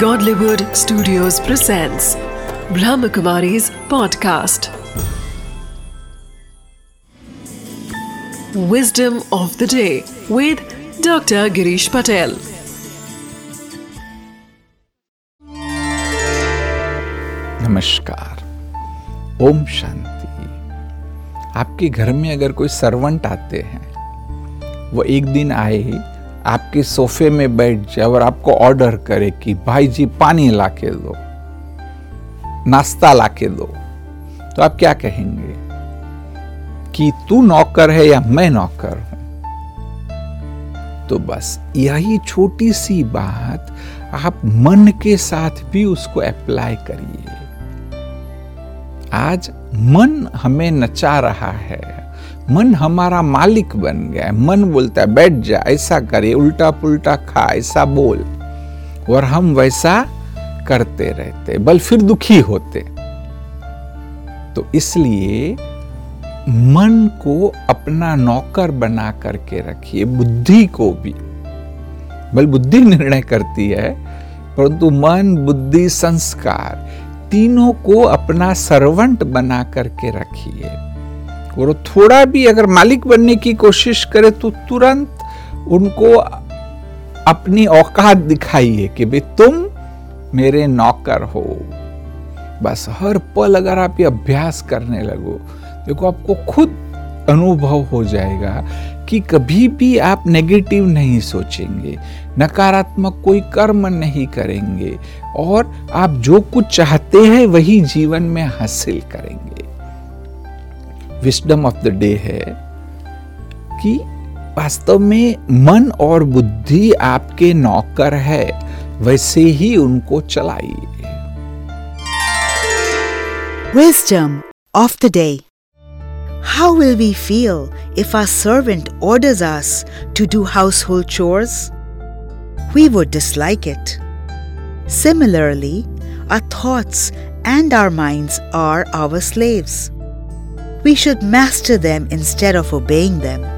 Godlywood Studios presents Brahmakumari's podcast. Wisdom of the day with Dr. Girish Patel. नमस्कार ओम शांति आपके घर में अगर कोई सर्वेंट आते हैं वो एक दिन आए आपके सोफे में बैठ जाए और आपको ऑर्डर करे कि भाई जी पानी ला के दो, नाश्ता ला के दो। तो आप क्या कहेंगे? कि, तू नौकर है या मैं नौकर हूँ? तो बस, यही छोटी सी बात आप मन के साथ भी उसको अप्लाई करिए। आज मन हमें नचा रहा है। मन हमारा मालिक बन गया, मन बोलता है, बैठ जा, ऐसा करे उल्टा पुल्टा खा, ऐसा बोल। और हम वैसा करते रहते, बल फिर दुखी होते। तो इसलिए मन को अपना नौकर बना करके रखिए, बुद्धि को भी। बल बुद्धि निर्णय करती है, परंतु मन, बुद्धि, संस्कार, तीनों को अपना सर्वंट बना करके रखिए। और थोड़ा भी अगर मालिक बनने की कोशिश करे तो तुरंत उनको अपनी औकात दिखाइए कि भाई तुम मेरे नौकर हो। बस हर पल अगर आप ये अभ्यास करने लगो, देखो आपको खुद अनुभव हो जाएगा कि कभी भी आप नेगेटिव नहीं सोचेंगे, नकारात्मक कोई कर्म नहीं करेंगे और आप जो कुछ चाहते हैं वही जीवन में हासिल करेंगे। विस्डम ऑफ़ द डे है कि वास्तव में मन और बुद्धि आपके नौकर है, वैसे ही उनको चलाइए। Wisdom of the day how will we feel if our servant orders us to do household chores we would dislike it similarly our thoughts and our minds are our slaves We should master them instead of obeying them.